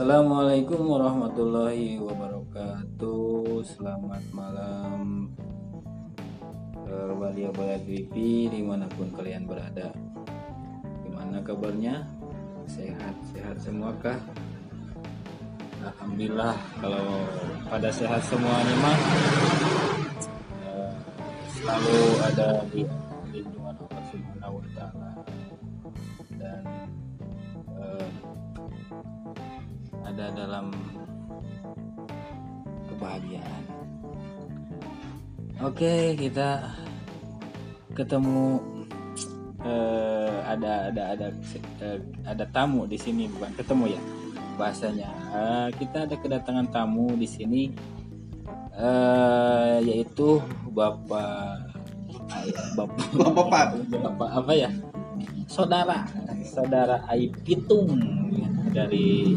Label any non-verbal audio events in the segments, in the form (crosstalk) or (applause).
Assalamualaikum warahmatullahi wabarakatuh. Selamat malam, Walia Bola Dwipi di mana pun kalian berada. Gimana kabarnya? Sehat, sehat semua kah? Alhamdulillah kalau pada sehat semuanya mah eh, selalu ada di ada dalam kebahagiaan. Oke, kita ketemu eh, ada ada ada eh, ada tamu di sini bukan ketemu ya bahasanya. Eh, kita ada kedatangan tamu di sini eh, yaitu Bapak Bapak Bapak Pak. Bapak apa ya? Saudara, saudara Aipitung dari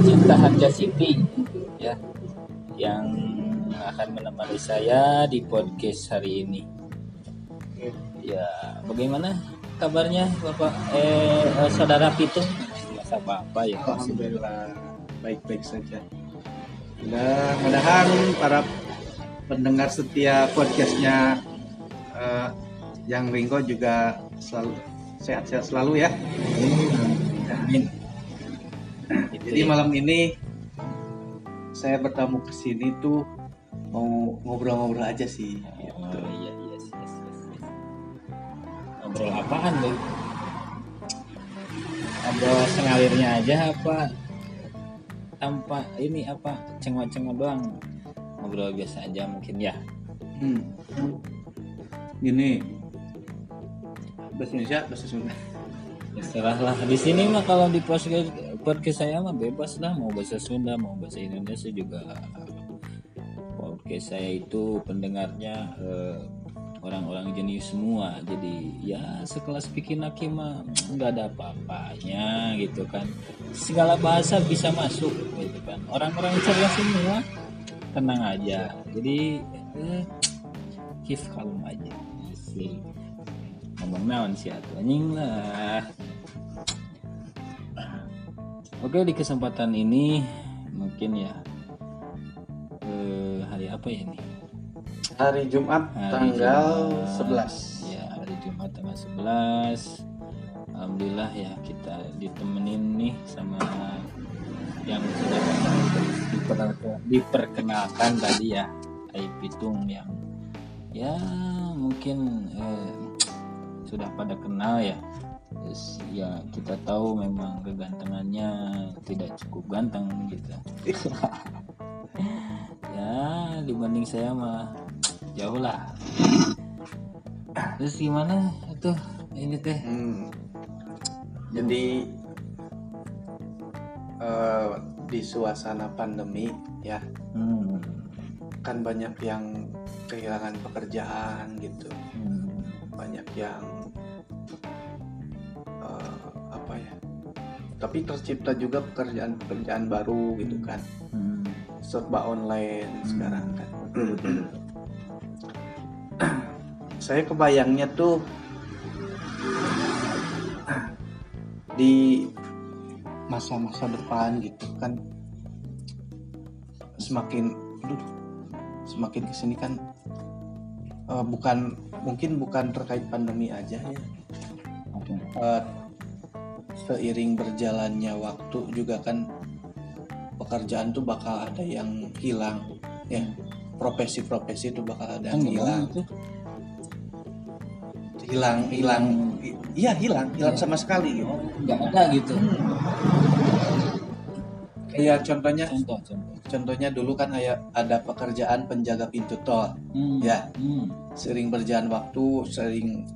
Cinta Harja City ya yang akan menemani saya di podcast hari ini. Ya, bagaimana kabarnya Bapak eh, eh, saudara Pitung? Masa apa ya? Alhamdulillah baik-baik saja. Mudah-mudahan para pendengar setia podcastnya eh, yang Ringo juga selalu sehat-sehat selalu ya. Amin. Jadi ya. malam ini saya bertamu ke sini tuh mau ngobrol-ngobrol aja sih. Oh, iya, iya, yes, yes, yes, yes. Ngobrol apaan lu? Ngobrol sengalirnya aja apa? Tanpa ini apa? Cengok-cengok doang. Ngobrol biasa aja mungkin ya. Hmm. Gini. Bahasa Indonesia, bahasa Sunda. Terserah lah. Di sini mah kalau di podcast, podcast saya mah bebas lah. Mau bahasa Sunda, mau bahasa Indonesia juga. Podcast saya itu pendengarnya eh, orang-orang jenius semua. Jadi ya sekelas bikin hakim mah nggak ada apa-apanya gitu kan. Segala bahasa bisa masuk gitu kan. Orang-orang cerdas semua tenang aja. Jadi eh, keep kalem aja. Asik ngomong naon sih lah Oke di kesempatan ini mungkin ya eh, hari apa ya nih? Hari Jumat Hari tanggal Jumat. 11. Ya hari Jumat tanggal 11 Alhamdulillah ya kita ditemenin nih sama yang sudah diperkenalkan, diperkenalkan tadi ya Ai Pitung yang ya mungkin eh, sudah pada kenal ya Terus, ya kita tahu memang kegantengannya tidak cukup ganteng gitu. (laughs) Ya dibanding saya mah jauh lah. Terus gimana itu? Ini teh? Hmm. Jadi eh, di suasana pandemi ya hmm, kan banyak yang kehilangan pekerjaan gitu, hmm, banyak yang Tapi tercipta juga pekerjaan-pekerjaan baru gitu kan, hmm, serba online Hmm. sekarang kan. (clears throat) Saya kebayangnya tuh di masa-masa depan gitu kan semakin aduh, semakin ke sini kan eh, bukan mungkin bukan terkait pandemi aja ya Oke. Seiring berjalannya waktu juga kan pekerjaan tuh bakal ada yang hilang ya profesi-profesi itu bakal ada kan yang hilang. itu hilang hilang iya hilang hilang sama sekali gitu. Nggak ada gitu. Kayak contohnya contoh contoh. contohnya dulu kan kayak ada pekerjaan penjaga pintu tol Hmm, Ya. hmm, sering berjalan waktu sering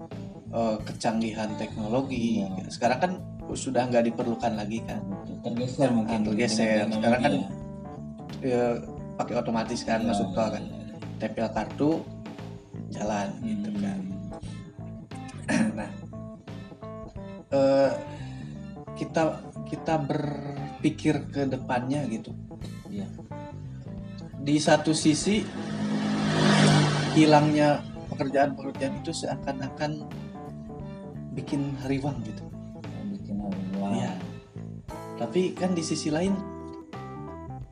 eh, kecanggihan teknologi. Iya. sekarang kan sudah nggak diperlukan lagi kan tergeser mungkin Ah, tergeser. Sekarang kan teknologi Eh, pakai otomatis kan ya. masuk tol kan Ya, ya, ya. tempel kartu jalan gitu Hmm. kan (clears throat) nah eh, kita kita berpikir ke depannya gitu Iya. di satu sisi hilangnya pekerjaan-pekerjaan itu seakan-akan bikin hariwang gitu Iya. Tapi kan di sisi lain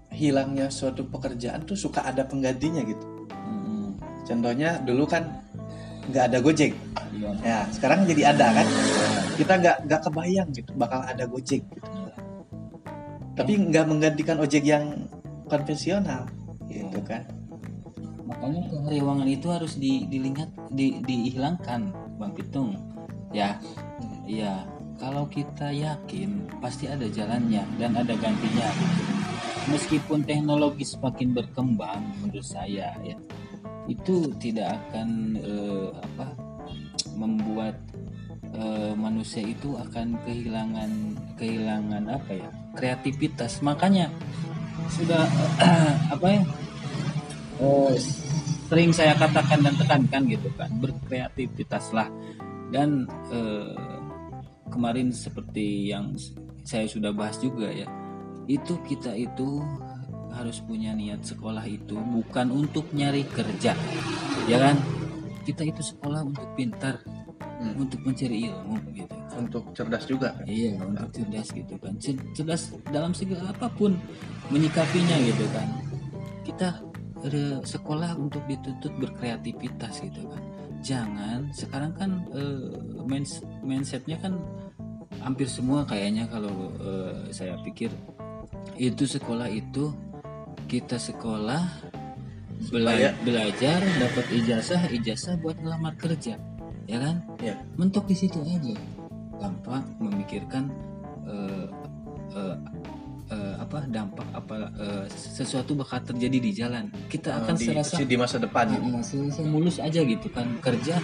hilangnya suatu pekerjaan tuh suka ada penggantinya gitu. Mm-mm. contohnya dulu kan nggak ada gojek. Iya. ya sekarang jadi ada kan. Kita nggak nggak kebayang gitu bakal ada gojek gitu. Tapi nggak menggantikan ojek yang konvensional gitu kan. Makanya kerewangan itu harus di, dilihat di, dihilangkan bang Pitung. Ya iya kalau kita yakin pasti ada jalannya dan ada gantinya. Meskipun teknologi semakin berkembang menurut saya ya itu tidak akan eh, apa membuat eh, manusia itu akan kehilangan kehilangan apa ya kreativitas. Makanya sudah (clears throat) apa ya eh, sering saya katakan dan tekankan gitu kan berkreativitaslah. Dan eh, kemarin seperti yang saya sudah bahas juga ya itu kita itu harus punya niat sekolah itu bukan untuk nyari kerja ya kan kita itu sekolah untuk pintar Hmm. untuk mencari ilmu gitu untuk cerdas juga kan Iya, untuk cerdas gitu kan. Cer- Cerdas dalam segala apa pun menyikapinya gitu kan. Kita ada sekolah untuk dituntut berkreativitas gitu kan. Jangan sekarang kan eh, mins- mindsetnya kan hampir semua kayaknya kalau eh, saya pikir itu sekolah itu kita sekolah bela- Supaya- belajar dapat ijazah ijazah buat ngelamar kerja ya kan? Ya. Mentok di situ aja. Tanpa memikirkan eh, eh, eh, apa dampak apa eh, sesuatu bakal terjadi di jalan. Kita akan di, serasa di masa depan. Gitu. Ah, serasa mulus aja gitu kan. Kerja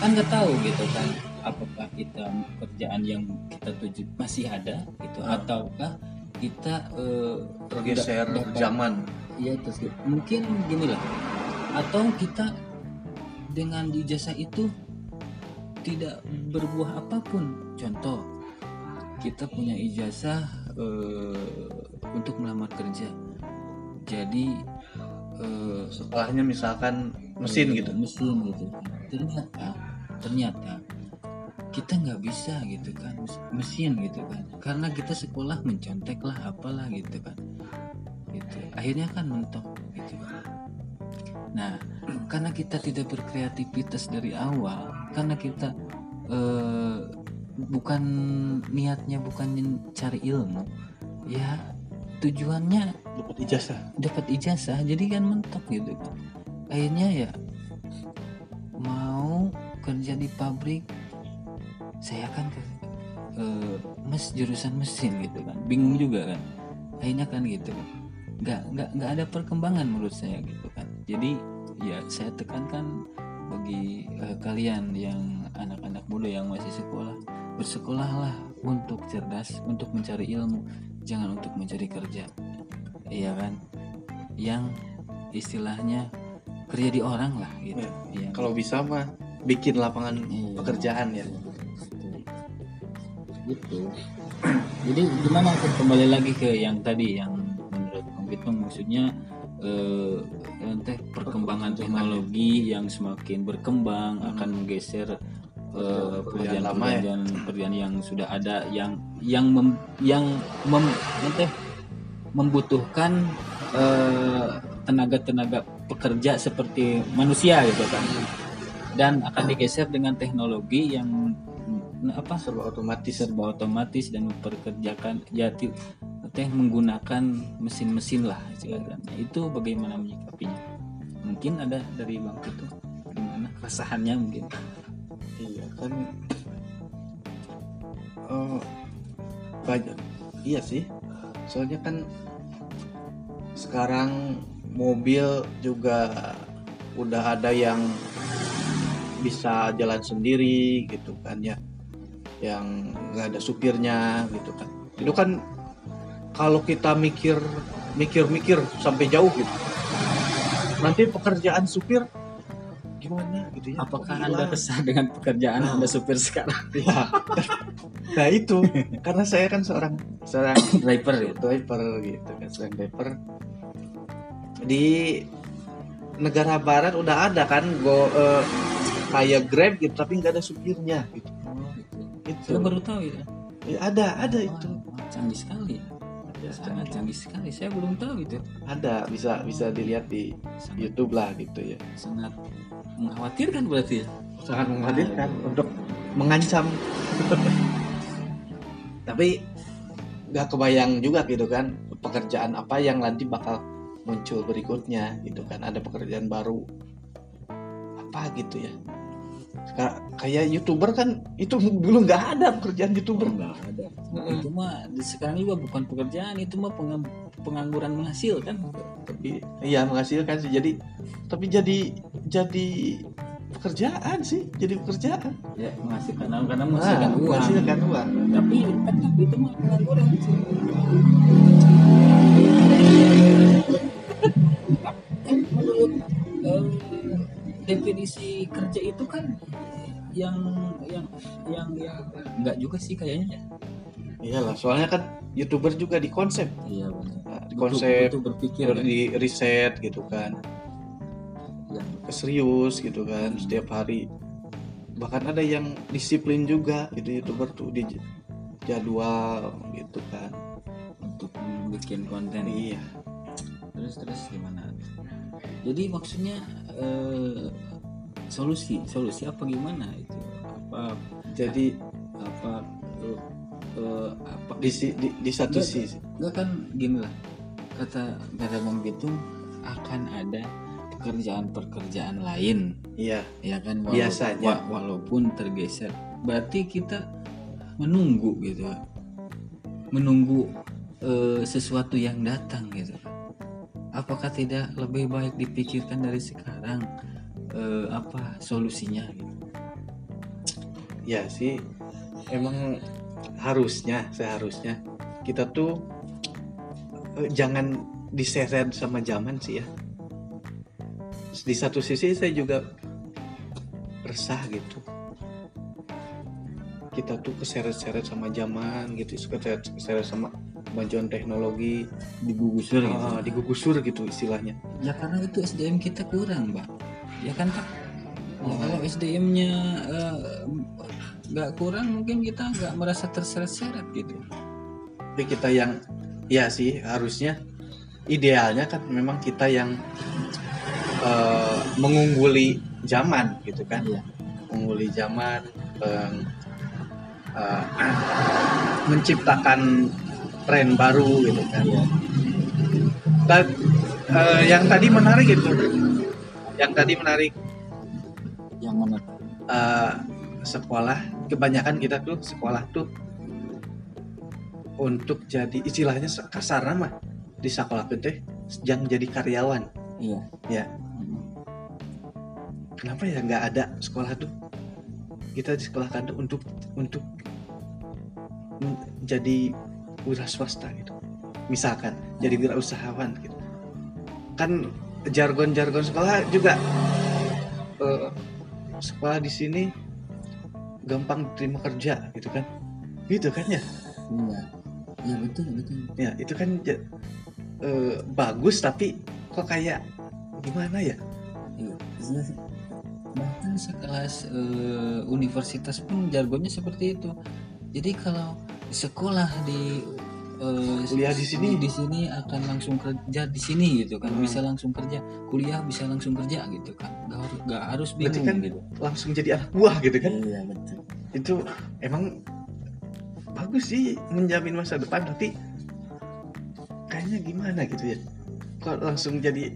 kan nggak tahu gitu kan apakah kita kerjaan yang kita tuju masih ada gitu Ah. ataukah kita eh, bergeser da- dapat- zaman. Iya terus gitu. mungkin gini lah. Atau kita dengan ijazah itu tidak berbuah apa pun. Contoh kita punya ijazah eh, untuk melamar kerja. Jadi eh, sekolahnya misalkan mesin eh, gitu. mesin gitu. Ternyata ternyata kita nggak bisa gitu kan mes- mesin gitu kan. Karena kita sekolah mencontek lah apalah gitu kan. Gitu. Akhirnya kan mentok gitu kan. Nah karena kita tidak berkreativitas dari awal karena kita eh, bukan niatnya bukan cari ilmu ya tujuannya dapat ijazah. dapat ijazah jadi kan mentok gitu kan. Akhirnya ya mau kerja di pabrik saya kan ke eh, mes jurusan mesin gitu kan. Bingung juga kan. Akhirnya kan gitu. Kan nggak nggak nggak ada perkembangan menurut saya gitu kan. Jadi ya saya tekankan bagi eh, kalian yang anak-anak muda yang masih sekolah bersekolahlah untuk cerdas untuk mencari ilmu jangan untuk mencari kerja. Iya kan? Yang istilahnya kerja di orang lah gitu. Iya. kalau bisa mah bikin lapangan Iya. pekerjaan ya gitu. (clears throat) Jadi gimana kembali lagi ke yang tadi yang menurut Pitung maksudnya eh, teh perkembangan teknologi yang semakin berkembang akan menggeser eh, Pekerjaan lama ya. yang sudah ada yang yang mem, yang mem, teh membutuhkan eh, tenaga-tenaga pekerja seperti manusia gitu kan. Dan akan digeser dengan teknologi yang apa? Serba otomatis serba otomatis dan memperkerjakan ya ti- teh menggunakan mesin-mesin lah istilahnya. Nah, itu bagaimana menyikapinya? Mungkin ada dari bang itu gimana keresahannya mungkin? Iya kan eh, banyak. Iya sih. Soalnya kan sekarang mobil juga udah ada yang bisa jalan sendiri gitu kan ya yang nggak ada supirnya gitu kan. Itu kan kalau kita mikir mikir-mikir sampai jauh gitu. Nanti pekerjaan supir gimana gitu ya? Apakah Kok anda resah dengan pekerjaan anda supir sekarang? (laughs) Ya. nah itu. Karena saya kan seorang seorang (coughs) driver ya? driver gitu kan seorang driver. Di negara barat udah ada kan go eh, kayak grab gitu tapi nggak ada supirnya gitu itu saya baru tahu ya? Ya, ada ada itu. Oh, canggih sekali Ya, sangat canggih sekali. Saya belum tahu itu. Ada bisa bisa dilihat di sangat YouTube lah gitu ya. sangat mengkhawatirkan berarti ya? Sangat menghadirkan untuk mengancam. (laughs) Tapi nggak kebayang juga gitu kan pekerjaan apa yang nanti bakal muncul berikutnya gitu kan. Ada pekerjaan baru apa gitu ya kayak youtuber kan itu (laughs) dulu nggak ada pekerjaan youtuber. Enggak ada. Mm-mm. itu mah sekarang juga bukan pekerjaan itu mah pengam- pengangguran menghasilkan tapi iya menghasilkan sih. Jadi tapi jadi jadi pekerjaan sih jadi pekerjaan. Ya menghasilkan karena Nah, menghasilkan uang. menghasilkan uang. Tapi tetap itu mah pengangguran sih definisi kerja itu kan yang yang yang yang enggak juga sih kayaknya ya. Iyalah soalnya kan youtuber juga di konsep. Iya benar. Nah, di konsep butuh berpikir kan? di riset gitu kan. Yang serius gitu kan setiap hari. Bahkan ada yang disiplin juga gitu youtuber tuh di jadwal gitu kan. Untuk bikin konten. Iya. Terus terus gimana? Jadi maksudnya eh, solusi solusi apa gimana itu? Apa jadi apa eh, eh, apa di di, di satu Enggak. sisi? Enggak kan gini lah kata kata Bang Bitung akan ada pekerjaan-pekerjaan lain. Iya. Ya kan Biasanya. wa- walaupun tergeser. Berarti kita menunggu gitu menunggu eh, sesuatu yang datang gitu. Apakah tidak lebih baik dipikirkan dari sekarang eh, apa solusinya gitu. Ya sih emang harusnya seharusnya kita tuh eh, jangan diseret sama zaman sih ya. Di satu sisi saya juga resah gitu. Kita tuh keseret-seret sama zaman gitu keseret-seret sama kemajuan teknologi digugusur gitu. Ah, digugusur gitu istilahnya. Ya karena itu SDM kita kurang mbak ya kan Pak? Ya, Oh. kalau SDM-nya eh, nggak kurang mungkin kita nggak merasa terseret-seret gitu tapi kita yang ya sih harusnya idealnya kan memang kita yang eh, mengungguli zaman gitu kan Iya. mengungguli zaman em, eh, menciptakan tren baru gitu kan Iya. Dan, eh, yang tadi menarik itu yang tadi menarik. Yang mana? Eh, sekolah. Kebanyakan kita tuh sekolah tuh untuk jadi istilahnya kasar mah di sekolah teh jangan jadi karyawan. Iya. Ya. kenapa ya nggak ada sekolah tuh? Kita di sekolah kan tuh untuk untuk jadi wira swasta gitu. Misalkan jadi wirausahawan gitu. Kan jargon-jargon sekolah juga eh, sekolah di sini gampang diterima kerja gitu kan? Gitu kan ya? Iya. Iya betul betul. Ya itu kan eh, bagus tapi kok kayak gimana ya? Iya. bahkan sekelas eh, universitas pun jargonnya seperti itu. Jadi kalau sekolah di eh, Kuliah di sini. di sini akan langsung kerja di sini gitu kan. Hmm. bisa langsung kerja. Kuliah bisa langsung kerja gitu kan. Nggak harus nggak harus Berarti bingung kan gitu. langsung jadi anak buah gitu kan? Iya betul. Itu emang bagus sih menjamin masa depan tapi kayaknya gimana gitu ya? Kok langsung jadi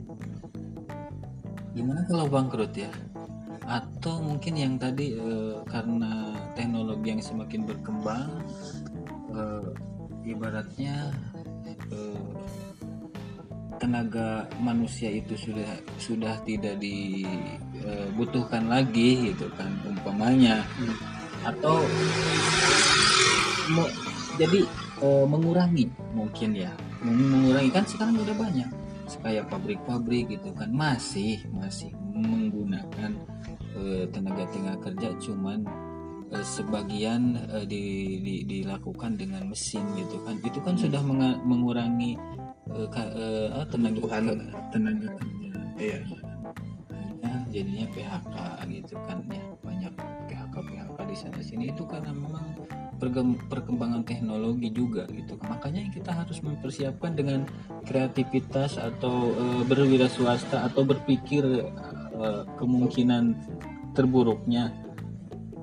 Gimana kalau bangkrut ya? Atau mungkin yang tadi eh, karena teknologi yang semakin berkembang, eh, ibaratnya eh, tenaga manusia itu sudah sudah tidak dibutuhkan lagi gitu kan umpamanya, Hmm. atau jadi eh, mengurangi mungkin ya, Meng- mengurangi kan sekarang udah banyak. Kayak pabrik-pabrik gitu kan masih masih menggunakan eh, tenaga-tenaga kerja cuman eh, sebagian eh, di- di- dilakukan dengan mesin gitu kan. Itu kan sudah menga- mengurangi eh, ka- ah, tenaga Kebutuhan. tenaga kerja. Iya. Nah, jadinya PHK gitu kan ya. Banyak PHK PHK di sana sini. Itu karena memang perkembangan teknologi juga gitu. Makanya kita harus mempersiapkan dengan kreativitas atau eh, berwira swasta atau berpikir eh, kemungkinan terburuknya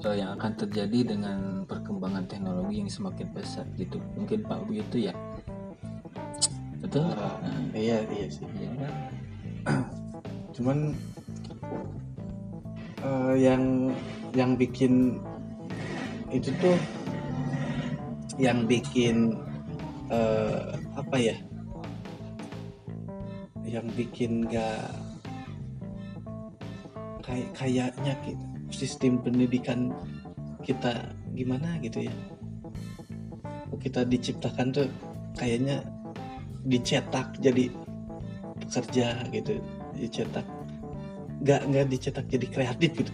eh, yang akan terjadi dengan perkembangan teknologi yang semakin pesat gitu. Mungkin Pak begitu ya? Betul? Ah, Nah, iya iya sih. Iya kan? (clears throat) cuman eh, yang yang bikin itu tuh yang bikin eh, apa ya? Yang bikin gak kayak kayaknya gitu sistem pendidikan kita gimana gitu ya. Kita diciptakan tuh kayaknya dicetak jadi pekerja gitu dicetak. Nggak nggak dicetak jadi kreatif gitu.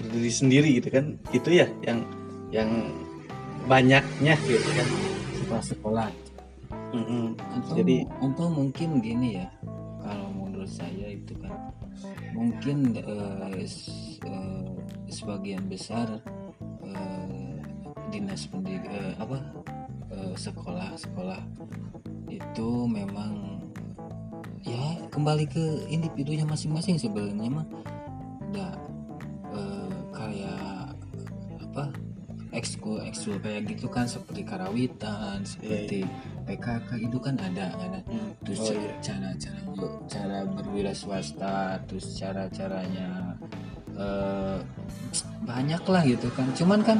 Berdiri sendiri gitu kan. Itu ya yang yang banyaknya gitu kan. Sekolah-sekolah Mm-mm. atau, Jadi- atau mungkin gini ya kalau menurut saya itu kan mungkin eh, sebagian besar eh, dinas pendidik eh, apa eh, sekolah sekolah itu memang ya kembali ke individunya masing-masing sebenarnya mah. Nggak eh, kayak apa ekskul ekskul kayak gitu kan seperti karawitan seperti PKK itu kan ada ada. Terus Oh, iya. cara cara cara berwira swasta terus cara caranya eh, banyak lah gitu kan. Cuman kan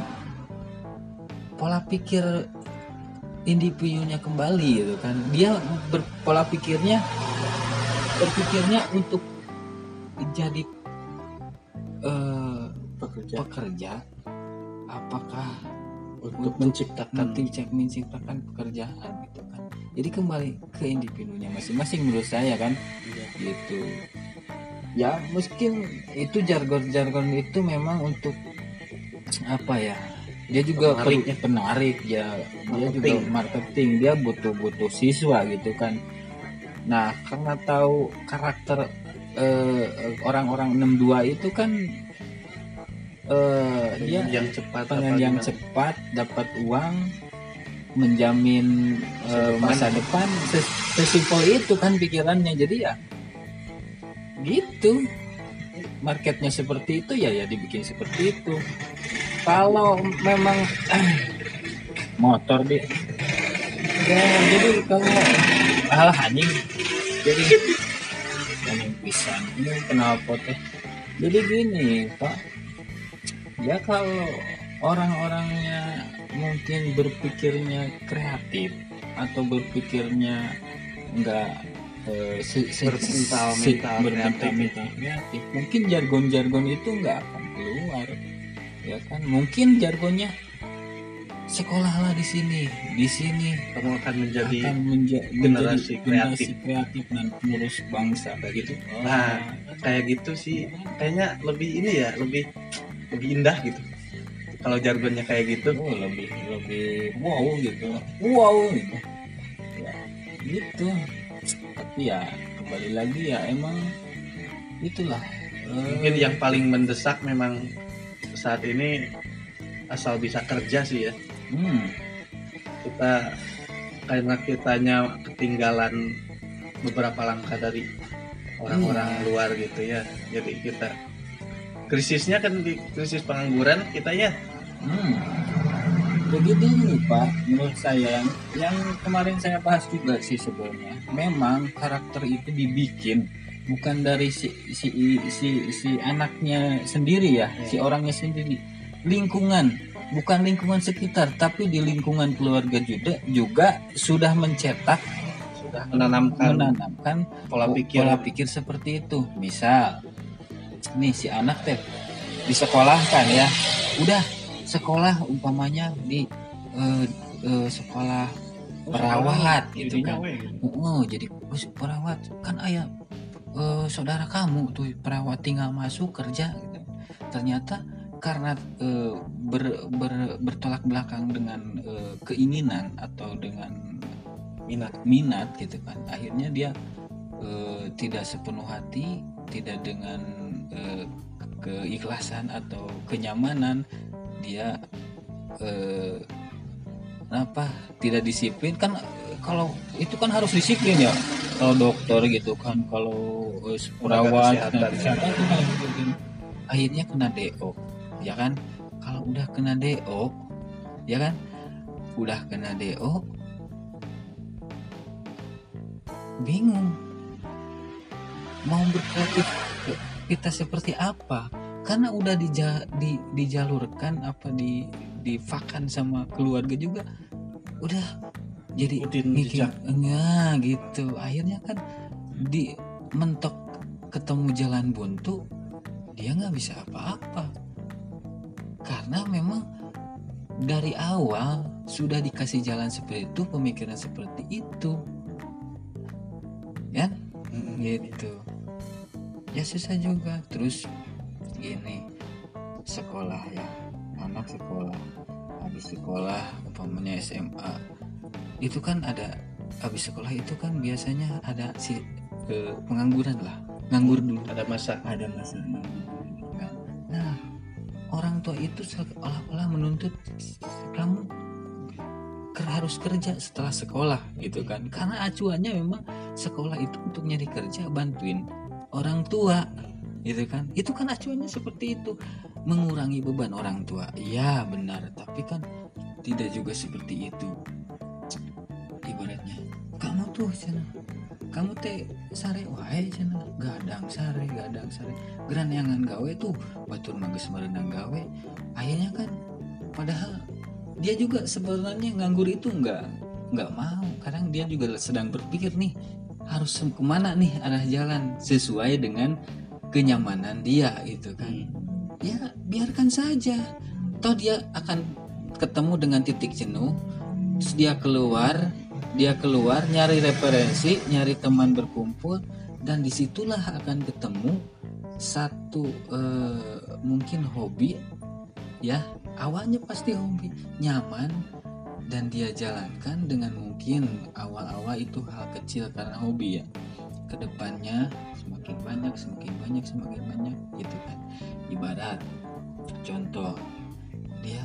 pola pikir individunya kembali gitu kan. Dia berpola pikirnya berpikirnya untuk jadi eh, pekerja. pekerja apakah untuk menciptakan. cek menciptakan pekerjaan gitu kan. Jadi kembali ke individunya masing-masing menurut saya kan. Iya. gitu ya mungkin itu jargon-jargon itu memang untuk apa ya dia juga Penarik perlu penarik ya dia juga Marketing. marketing dia butuh-butuh siswa gitu kan. Nah karena tahu karakter eh, orang-orang 62 itu kan eh, dia yang cepat pengen yang cepat dapat uang menjamin eh, masa depan. ses- sesimpel itu kan pikirannya. Jadi ya gitu. Marketnya seperti itu ya ya dibikin seperti itu. Kalau memang (clears throat) motor di ya jadi kalau hal anjing. Jadi anjing pisang ini kenapa teh? Jadi gini pak. Ya kalau orang-orangnya mungkin berpikirnya kreatif atau berpikirnya enggak eh, se- se- Bermental- se- mental bermental- kreatif. mental. Kreatif mungkin jargon-jargon itu enggak akan keluar ya kan? Mungkin jargonnya sekolahlah di sini di sini. Kamu akan menjadi akan menja- generasi menjadi generasi kreatif. kreatif dan penerus bangsa kayak gitu Nah, kayak gitu sih. Kayaknya lebih ini ya lebih lebih indah gitu. Kalau jargonnya kayak gitu. Oh, lebih lebih wow gitu. Wow gitu. Ya gitu tapi ya kembali lagi ya emang itulah mungkin yang paling mendesak memang saat ini asal bisa kerja sih ya hmm, kita karena kitanya ketinggalan beberapa langkah dari orang-orang Iya. luar gitu ya jadi kita krisisnya kan di krisis pengangguran kita ya hmm. Begitu nih pak menurut saya yang, kemarin saya bahas juga sih sebenarnya memang karakter itu dibikin bukan dari si si si, si anaknya sendiri ya si orangnya sendiri. Lingkungan bukan lingkungan sekitar tapi di lingkungan keluarga juga juga sudah mencetak sudah menanamkan menanamkan pola pikir. pola pikir seperti itu. Misal nih si anak teh di sekolah kan ya udah sekolah umpamanya di eh, eh, sekolah perawat gitu kan. oh jadi oh, si perawat. Kan ayah eh, saudara kamu tuh perawat tinggal masuk kerja gitu. ternyata karena eh, ber- ber- bertolak belakang dengan eh, keinginan atau dengan minat minat gitu kan akhirnya dia eh, tidak sepenuh hati tidak dengan keikhlasan atau kenyamanan dia eh, apa tidak disiplin kan kalau itu kan harus disiplin ya. Kalau dokter gitu kan kalau eh, perawat kesehatan. tenaga kesehatan itu kan disiplin. akhirnya kena DO ya kan? Kalau udah kena DO ya kan? Udah kena DO bingung. Mau berkreatif kita seperti apa karena udah dija, di, dijalurkan apa di difakan sama keluarga juga udah jadi mikir enggak gitu. Akhirnya kan di mentok ketemu jalan buntu dia nggak bisa apa-apa. Karena memang dari awal sudah dikasih jalan seperti itu pemikiran seperti itu. Ya? Mm-mm. gitu. Ya susah juga. Terus gini sekolah ya anak sekolah habis sekolah umpamanya SMA itu kan ada habis sekolah itu kan biasanya ada si eh, pengangguran lah nganggur dulu. Ada masa ada masa kan. nah orang tua itu seolah-olah menuntut kamu harus kerja setelah sekolah gitu kan. Karena acuannya memang sekolah itu untuk nyari kerja bantuin orang tua gitu kan? Itu kan acuannya seperti itu. Mengurangi beban orang tua. Iya benar. Tapi kan tidak juga seperti itu. Ibaratnya. Kamu tuh cina. Kamu teh sare wae cina. Gadang sare gadang sare. Geran yangan gawe tuh batur mangges merenang gawe. Akhirnya kan padahal dia juga sebenarnya nganggur itu nggak nggak mau. Kadang dia juga sedang berpikir nih harus ke mana nih arah jalan sesuai dengan kenyamanan dia itu kan. Ya biarkan saja. Toh dia akan ketemu dengan titik jenuh terus dia keluar dia keluar nyari referensi nyari teman berkumpul dan di situlah akan ketemu satu eh, mungkin hobi ya. Awalnya pasti hobi nyaman dan dia jalankan dengan mungkin awal-awal itu hal kecil karena hobi ya ke depannya semakin banyak semakin banyak semakin banyak gitu kan. Ibarat contoh dia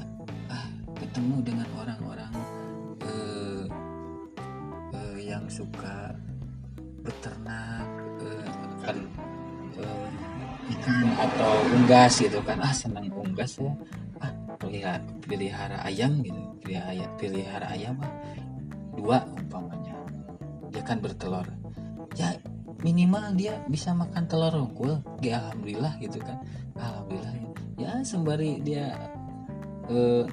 ah ketemu dengan orang-orang eh, eh, yang suka beternak eh, kan. eh, ikan atau unggas gitu kan. Ah senang unggas ya. Ah pelihara, pelihara ayam gitu pelihara, pelihara ayam ah, dua umpamanya. Dia kan bertelur. Ya minimal dia bisa makan telur unggul ya alhamdulillah gitu kan. Alhamdulillah. Ya, ya sembari dia eh,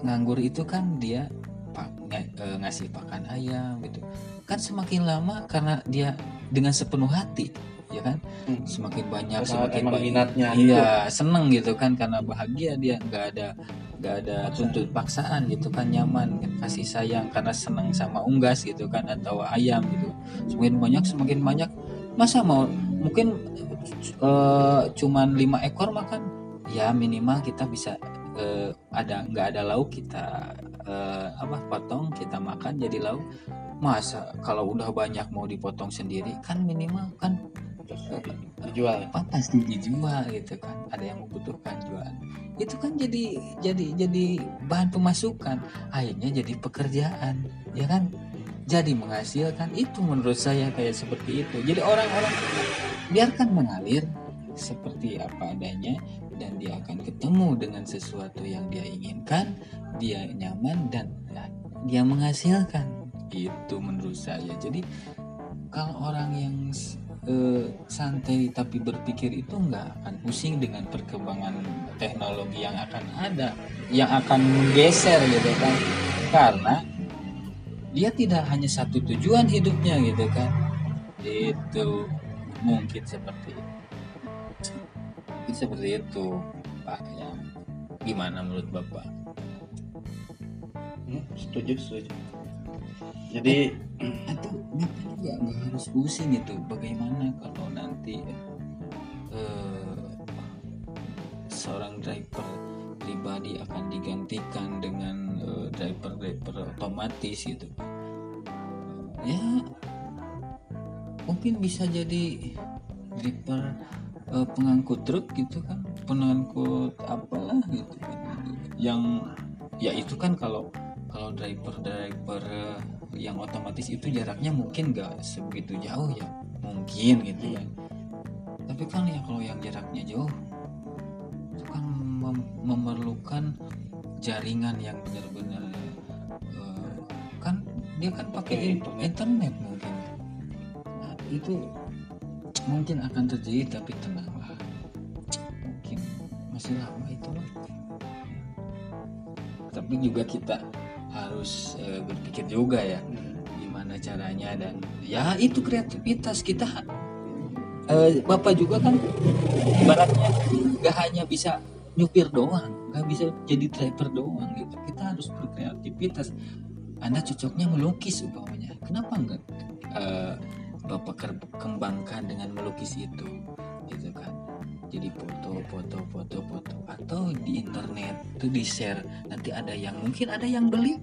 nganggur itu kan dia pak, ng- eh, ngasih pakan ayam gitu. Kan semakin lama karena dia dengan sepenuh hati ya kan? Hmm. semakin banyak Karena semakin banyak minatnya iya seneng gitu kan. Karena bahagia dia nggak ada nggak ada tuntut paksaan gitu kan. Nyaman kasih sayang karena seneng sama unggas gitu kan atau ayam gitu. Semakin banyak semakin banyak masa mau? Mungkin eh, cuman lima ekor makan? Ya minimal kita bisa eh, ada nggak ada lauk kita eh, apa potong kita makan jadi lauk. Masa kalau udah banyak mau dipotong sendiri? Kan minimal kan dijual apa pasti dijual gitu kan. Ada yang membutuhkan jualan. Itu kan jadi jadi jadi bahan pemasukan. Akhirnya jadi pekerjaan ya kan jadi menghasilkan. Itu menurut saya kayak seperti itu. Jadi orang-orang biarkan mengalir seperti apa adanya dan dia akan ketemu dengan sesuatu yang dia inginkan dia nyaman dan dia menghasilkan. Itu menurut saya. Jadi kalau orang yang eh, santai tapi berpikir itu nggak akan pusing dengan perkembangan teknologi yang akan ada yang akan menggeser gitu kan. Karena dia tidak hanya satu tujuan hidupnya gitu kan. Itu mungkin seperti itu. Mungkin seperti itu pak ya. Gimana menurut bapak? Hmm, setuju setuju. Jadi atau bapak juga nggak harus pusing itu bagaimana kalau nanti eh, seorang driver pribadi akan digantikan dengan eh, driver-driver otomatis gitu. Ya mungkin bisa jadi driver eh, pengangkut truk gitu kan pengangkut apalah gitu kan. Yang ya itu kan kalau kalau kalau driver-driver yang otomatis itu jaraknya mungkin nggak sebegitu jauh ya mungkin gitu ya. Tapi kan ya kalau yang jaraknya jauh itu kan mem- memerlukan jaringan yang benar-benar eh, kan dia kan pakai Pakai in- internet. mungkin. Nah, itu mungkin akan terjadi tapi tenanglah. Mungkin masih lama itu mah tapi juga kita harus eh, berpikir juga ya gimana caranya dan ya itu kreativitas kita. Eh, bapak juga kan ibaratnya nggak hanya bisa nyupir doang nggak bisa jadi driver doang gitu. Kita harus berkreativitas. Anda cocoknya melukis umpamanya. Kenapa enggak eh, bapak kembangkan dengan melukis itu? Gitu kan. Jadi foto foto foto foto. Atau di internet itu di share nanti ada yang mungkin ada yang beli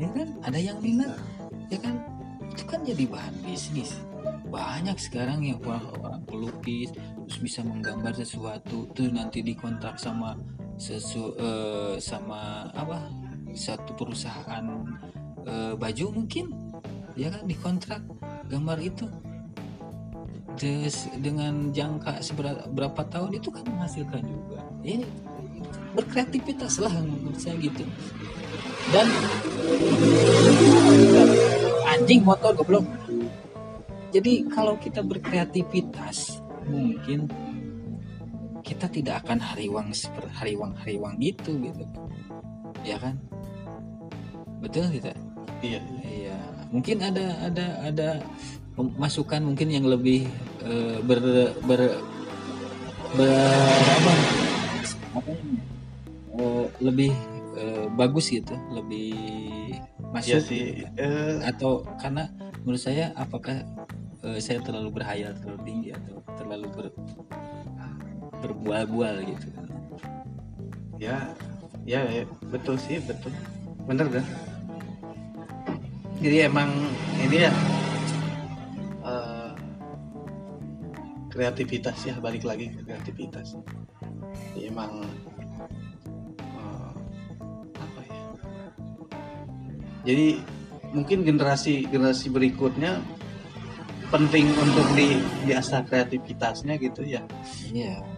ya kan? Ada yang minat ya kan? Itu kan jadi bahan bisnis. Banyak sekarang yang orang-orang pelukis terus bisa menggambar sesuatu tuh nanti dikontrak sama sesu eh, sama apa satu perusahaan eh, baju mungkin ya kan dikontrak gambar itu. Terus dengan jangka seberapa berapa tahun itu kan menghasilkan juga. Ya berkreativitas lah menurut saya gitu. Dan anjing motor goblok. Jadi kalau kita berkreativitas mungkin kita tidak akan hariwang seperti hariwang hariwang gitu. Gitu ya kan? Betul tidak iya. Iya. Mungkin ada ada ada masukan mungkin yang lebih eh, ber ber ber apa? Eh, lebih eh, bagus gitu lebih iya masuk sih eh, atau karena menurut saya apakah eh, saya terlalu berhayal terlalu tinggi atau terlalu ber, berbual-bual gitu. Ya ya ya, betul sih betul. Bener kan jadi emang ini ya eh, kreativitas ya balik lagi ke kreativitas. Jadi emang eh, apa ya? Jadi mungkin generasi generasi berikutnya penting untuk di diasah kreativitasnya gitu ya. Iya.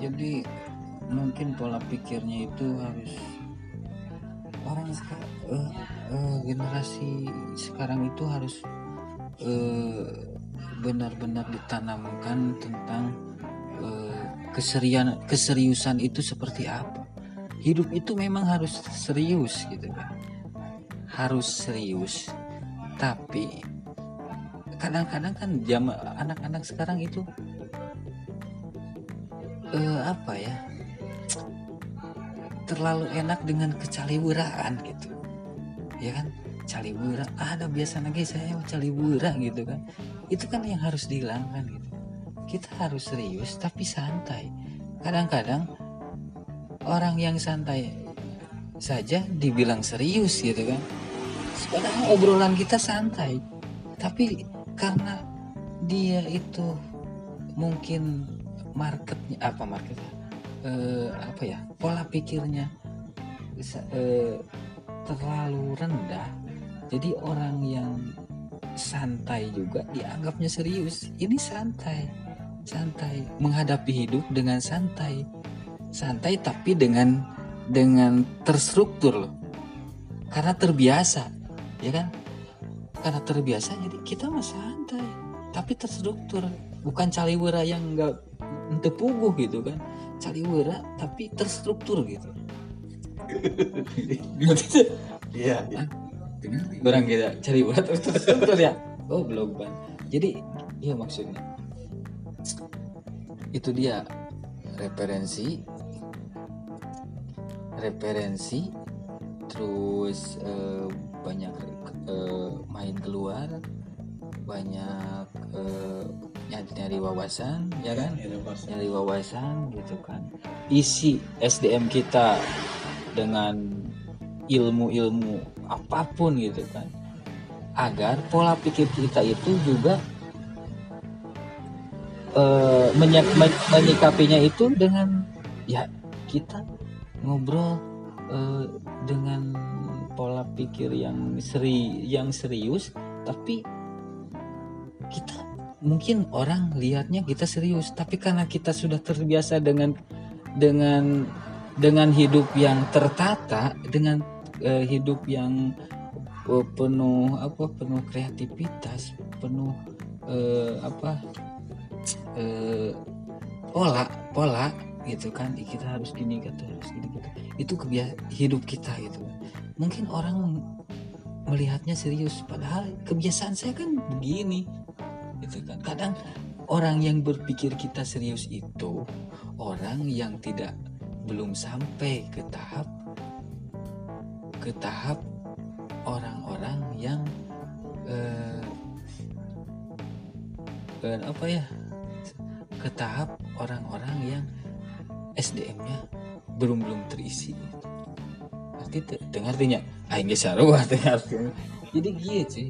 Jadi mungkin pola pikirnya itu harus orang sekarang generasi sekarang itu harus eh, benar-benar ditanamkan tentang eh, keserian keseriusan itu seperti apa. Hidup itu memang harus serius gitu kan. Harus serius. Tapi kadang-kadang kan jam anak-anak sekarang itu eh, apa ya terlalu enak dengan kecaliburaan gitu. Ya kan? Calibura ada biasa lagi saya mau calibura gitu kan. Itu kan yang harus dihilangkan gitu. Kita harus serius tapi santai. Kadang-kadang orang yang santai saja dibilang serius gitu kan. Padahal obrolan kita santai. Tapi karena dia itu mungkin marketnya apa marketnya? Eh, apa ya? Pola pikirnya eh, terlalu rendah. Jadi orang yang santai juga dianggapnya serius. Ini santai. Santai. Menghadapi hidup dengan santai. Santai tapi dengan dengan terstruktur loh. Karena terbiasa ya kan? Karena terbiasa jadi kita mah santai. Tapi terstruktur. Bukan caliwera yang enggak tepuguh gitu kan. Caliwera tapi terstruktur gitu. (laughs) Iya iya. orang kita cari buat terus terstruktur ya? Oh belum ban jadi iya maksudnya. Itu dia referensi. Referensi terus eh, banyak eh, main keluar. Banyak eh, nyari, wawasan ya kan? Nyari wawasan. Gitu kan. Isi SDM kita dengan ilmu-ilmu apa pun gitu kan. Agar pola pikir kita itu juga menyak- men- menyikapinya itu dengan ya kita ngobrol eh, dengan pola pikir yang seri yang serius tapi kita mungkin orang lihatnya kita serius tapi karena kita sudah terbiasa dengan dengan dengan hidup yang tertata dengan eh, hidup yang eh, penuh apa penuh kreativitas penuh eh, apa pola pola gitu kan kita harus gini kita harus gini gitu. Itu kebiasa hidup kita gitu. Mungkin orang melihatnya serius padahal kebiasaan saya kan begini gitu kan. Kadang orang yang berpikir kita serius itu orang yang tidak belum sampai ke tahap ke tahap orang-orang yang eh, eh, apa ya ke tahap orang-orang yang SDM-nya belum belum terisi. Arti dengar artinya? Aing ge sarua artinya jadi gitu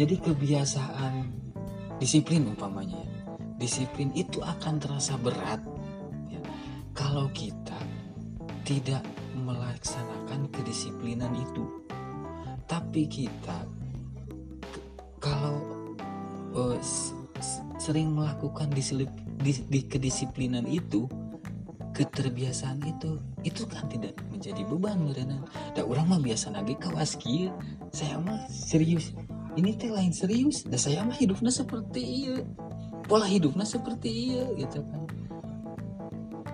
jadi kebiasaan disiplin umpamanya ya. disiplin itu akan terasa berat ya, kalau kita tidak melaksanakan kedisiplinan itu. Tapi kita kalau uh, sering melakukan disilip, di, di kedisiplinan itu keterbiasaan itu itu kan tidak menjadi beban merenang dan orang mah biasa lagi kawas saya mah serius ini teh lain serius. Dan saya mah hidupnya seperti iya pola hidupnya seperti iya gitu kan.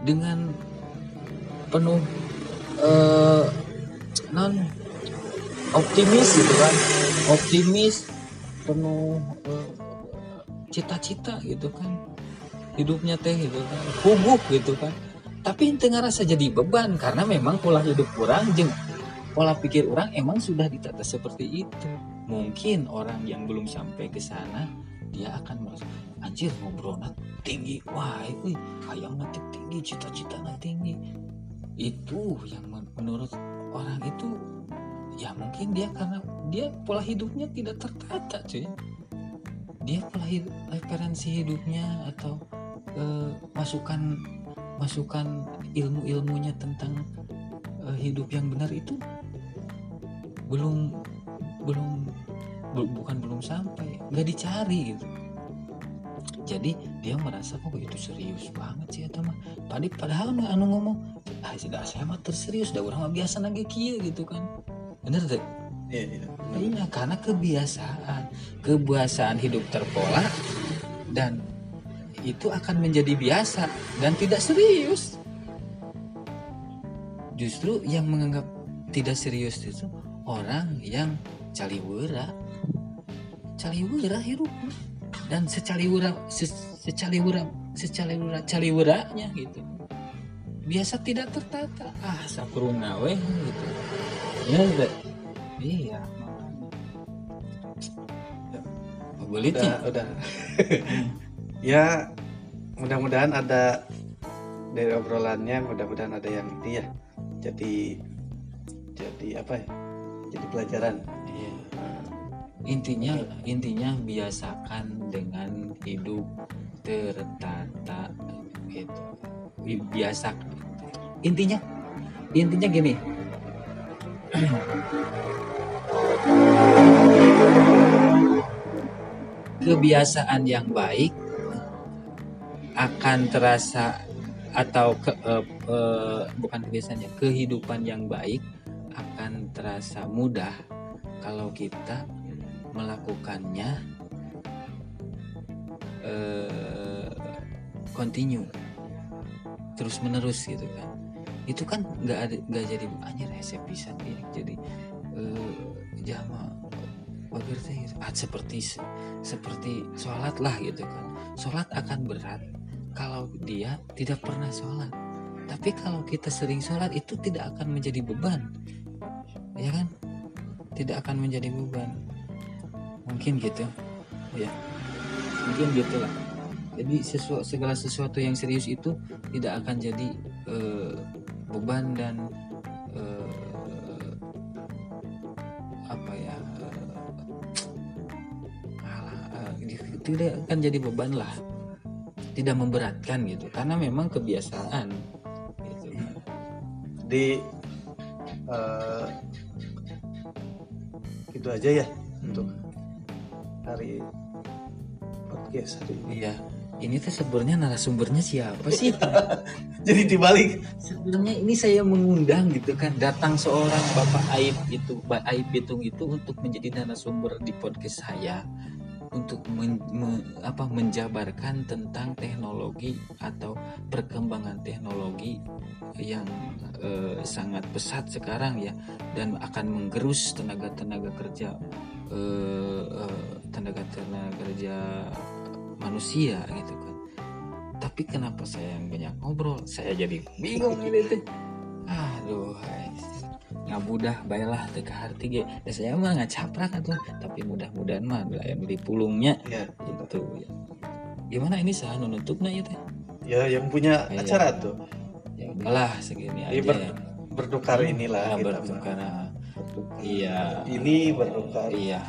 Dengan penuh uh, non optimis gitu kan. Optimis penuh cita-cita uh, gitu kan. Hidupnya teh gitu kan. Hubuk gitu kan. Tapi itu ngerasa jadi beban karena memang pola hidup orang jeng pola pikir orang emang sudah ditata seperti itu mungkin orang yang belum sampai ke sana dia akan merasa anjir ngobrolnya tinggi. Wah itu hayang nanti tinggi cita-cita tinggi. Itu yang menurut orang itu ya mungkin dia karena dia pola hidupnya tidak tertata cuy. Dia pola hidup, referensi hidupnya atau uh, masukan masukan ilmu-ilmunya tentang uh, hidup yang benar itu belum belum bukan belum sampai nggak dicari gitu. Jadi dia merasa kok itu serius banget sih atau mah tadi padahal mah anu ngomong ah sudah saya mah terserius dah orang biasa nage kia gitu kan. Bener deh Iya, iya. iya, karena kebiasaan, kebiasaan hidup terpola dan itu akan menjadi biasa dan tidak serius. Justru yang menganggap tidak serius itu orang yang caliwura, caliwura hidup dan secaliwura, se, secaliwura, secaliwura, caliwuranya gitu. Biasa tidak tertata. Ah, sapuruna weh gitu. Ya, iya. Boleh udah, udah. (laughs) ya mudah-mudahan ada dari obrolannya mudah-mudahan ada yang dia jadi jadi apa ya jadi pelajaran iya. Intinya intinya biasakan dengan hidup tertata gitu. Biasa. Intinya intinya gini. Kebiasaan yang baik akan terasa atau ke, uh, uh, bukan kebiasaannya kehidupan yang baik akan terasa mudah kalau kita melakukannya uh, continue terus menerus gitu kan. Itu kan nggak ada nggak jadi anjir saya bisa ini. Jadi uh, jama bagir gitu. ah, seperti seperti sholat lah gitu kan. Sholat akan berat kalau dia tidak pernah sholat. Tapi kalau kita sering sholat itu tidak akan menjadi beban. Ya kan? Tidak akan menjadi beban mungkin gitu. Ya. Mungkin gitulah jadi sesuatu segala sesuatu yang serius itu tidak akan jadi uh, beban dan uh, apa ya uh, tidak akan jadi beban lah. Tidak memberatkan gitu. Karena memang kebiasaan. Gitu. di uh, itu aja ya podcast hari ini Iya. Ini tuh sebenarnya narasumbernya siapa sih? (laughs) jadi dibalik sebenarnya ini saya mengundang gitu kan datang seorang Bapak Aib itu Pak Aib Bitung itu untuk menjadi narasumber di podcast saya untuk men- me- apa menjabarkan tentang teknologi atau perkembangan teknologi yang eh, sangat pesat sekarang ya dan akan menggerus tenaga-tenaga kerja eh, eh, tenaga-tenaga kerja manusia gitu kan. Tapi kenapa saya yang banyak ngobrol? Saya jadi bingung ini teh aduh hai. ngabudah baiklah teka harti ge. Ya, saya mah nggak caprak atuh. Tapi mudah-mudahan mah lain di pulungnya. Ya itu ya. Gimana ini saya nutupnya ya teh ya yang punya Iya. acara tuh. Ya udahlah segini Iya, aja. ber- ya. bertukar inilah Ah, kita bertukar. ah. iya. Ini bertukar. Iya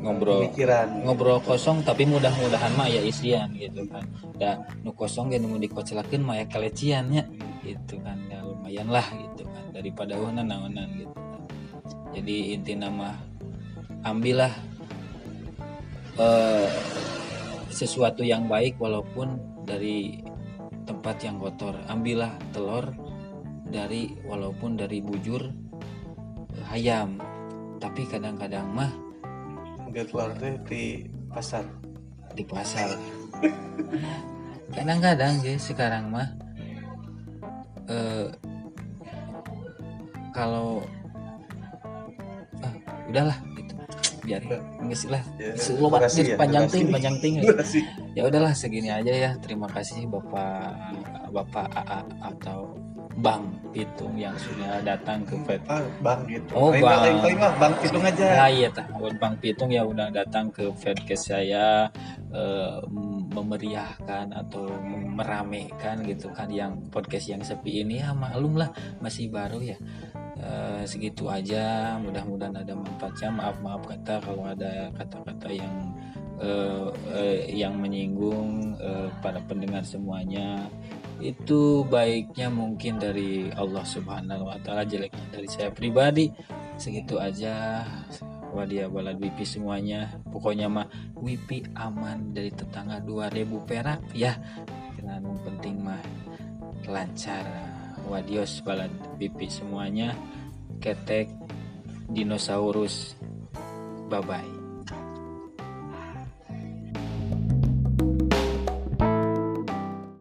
ngobrol pemikiran. ngobrol kosong tapi mudah-mudahan mah ya isian gitu kan. Da nu kosong ge nu dikocelakeun mah ya kelecian nya gitu kan. Ya lumayan lah gitu kan daripada unan naonan gitu kan. Jadi inti nama ambillah eh, sesuatu yang baik walaupun dari tempat yang kotor. Ambillah telur dari walaupun dari bujur eh, ayam. Tapi kadang-kadang mah nggak keluar teh di pasar. Di pasar. Kadang-kadang sih sekarang mah eh kalau ah, udahlah gitu. Biarin enggak. sih lah. Ya, ya, panjang ting panjang ting. (laughs) Ya udahlah segini aja ya. Terima kasih bapak bapak AA atau Bang Pitung yang sudah datang ke Fed. Ah, bang gitu Oh, Bang. bang. Hitung aja. Ya iya tah, buat Bang Pitung ya udah datang ke Fedcast saya eh, memeriahkan atau meramekan gitu kan yang podcast yang sepi ini. Ya maklum lah masih baru ya. Eh, segitu aja. Mudah-mudahan ada manfaatnya. Maaf maaf kata kalau ada kata-kata yang eh, eh, yang menyinggung eh, para pendengar semuanya itu baiknya mungkin dari Allah Subhanahu wa taala jeleknya dari saya pribadi. Segitu aja. Wadia balad wipi semuanya. Pokoknya mah wipi aman dari tetangga 2000 perak ya. Karena penting mah lancar. Wadios balad wipi semuanya. Ketek dinosaurus. Bye bye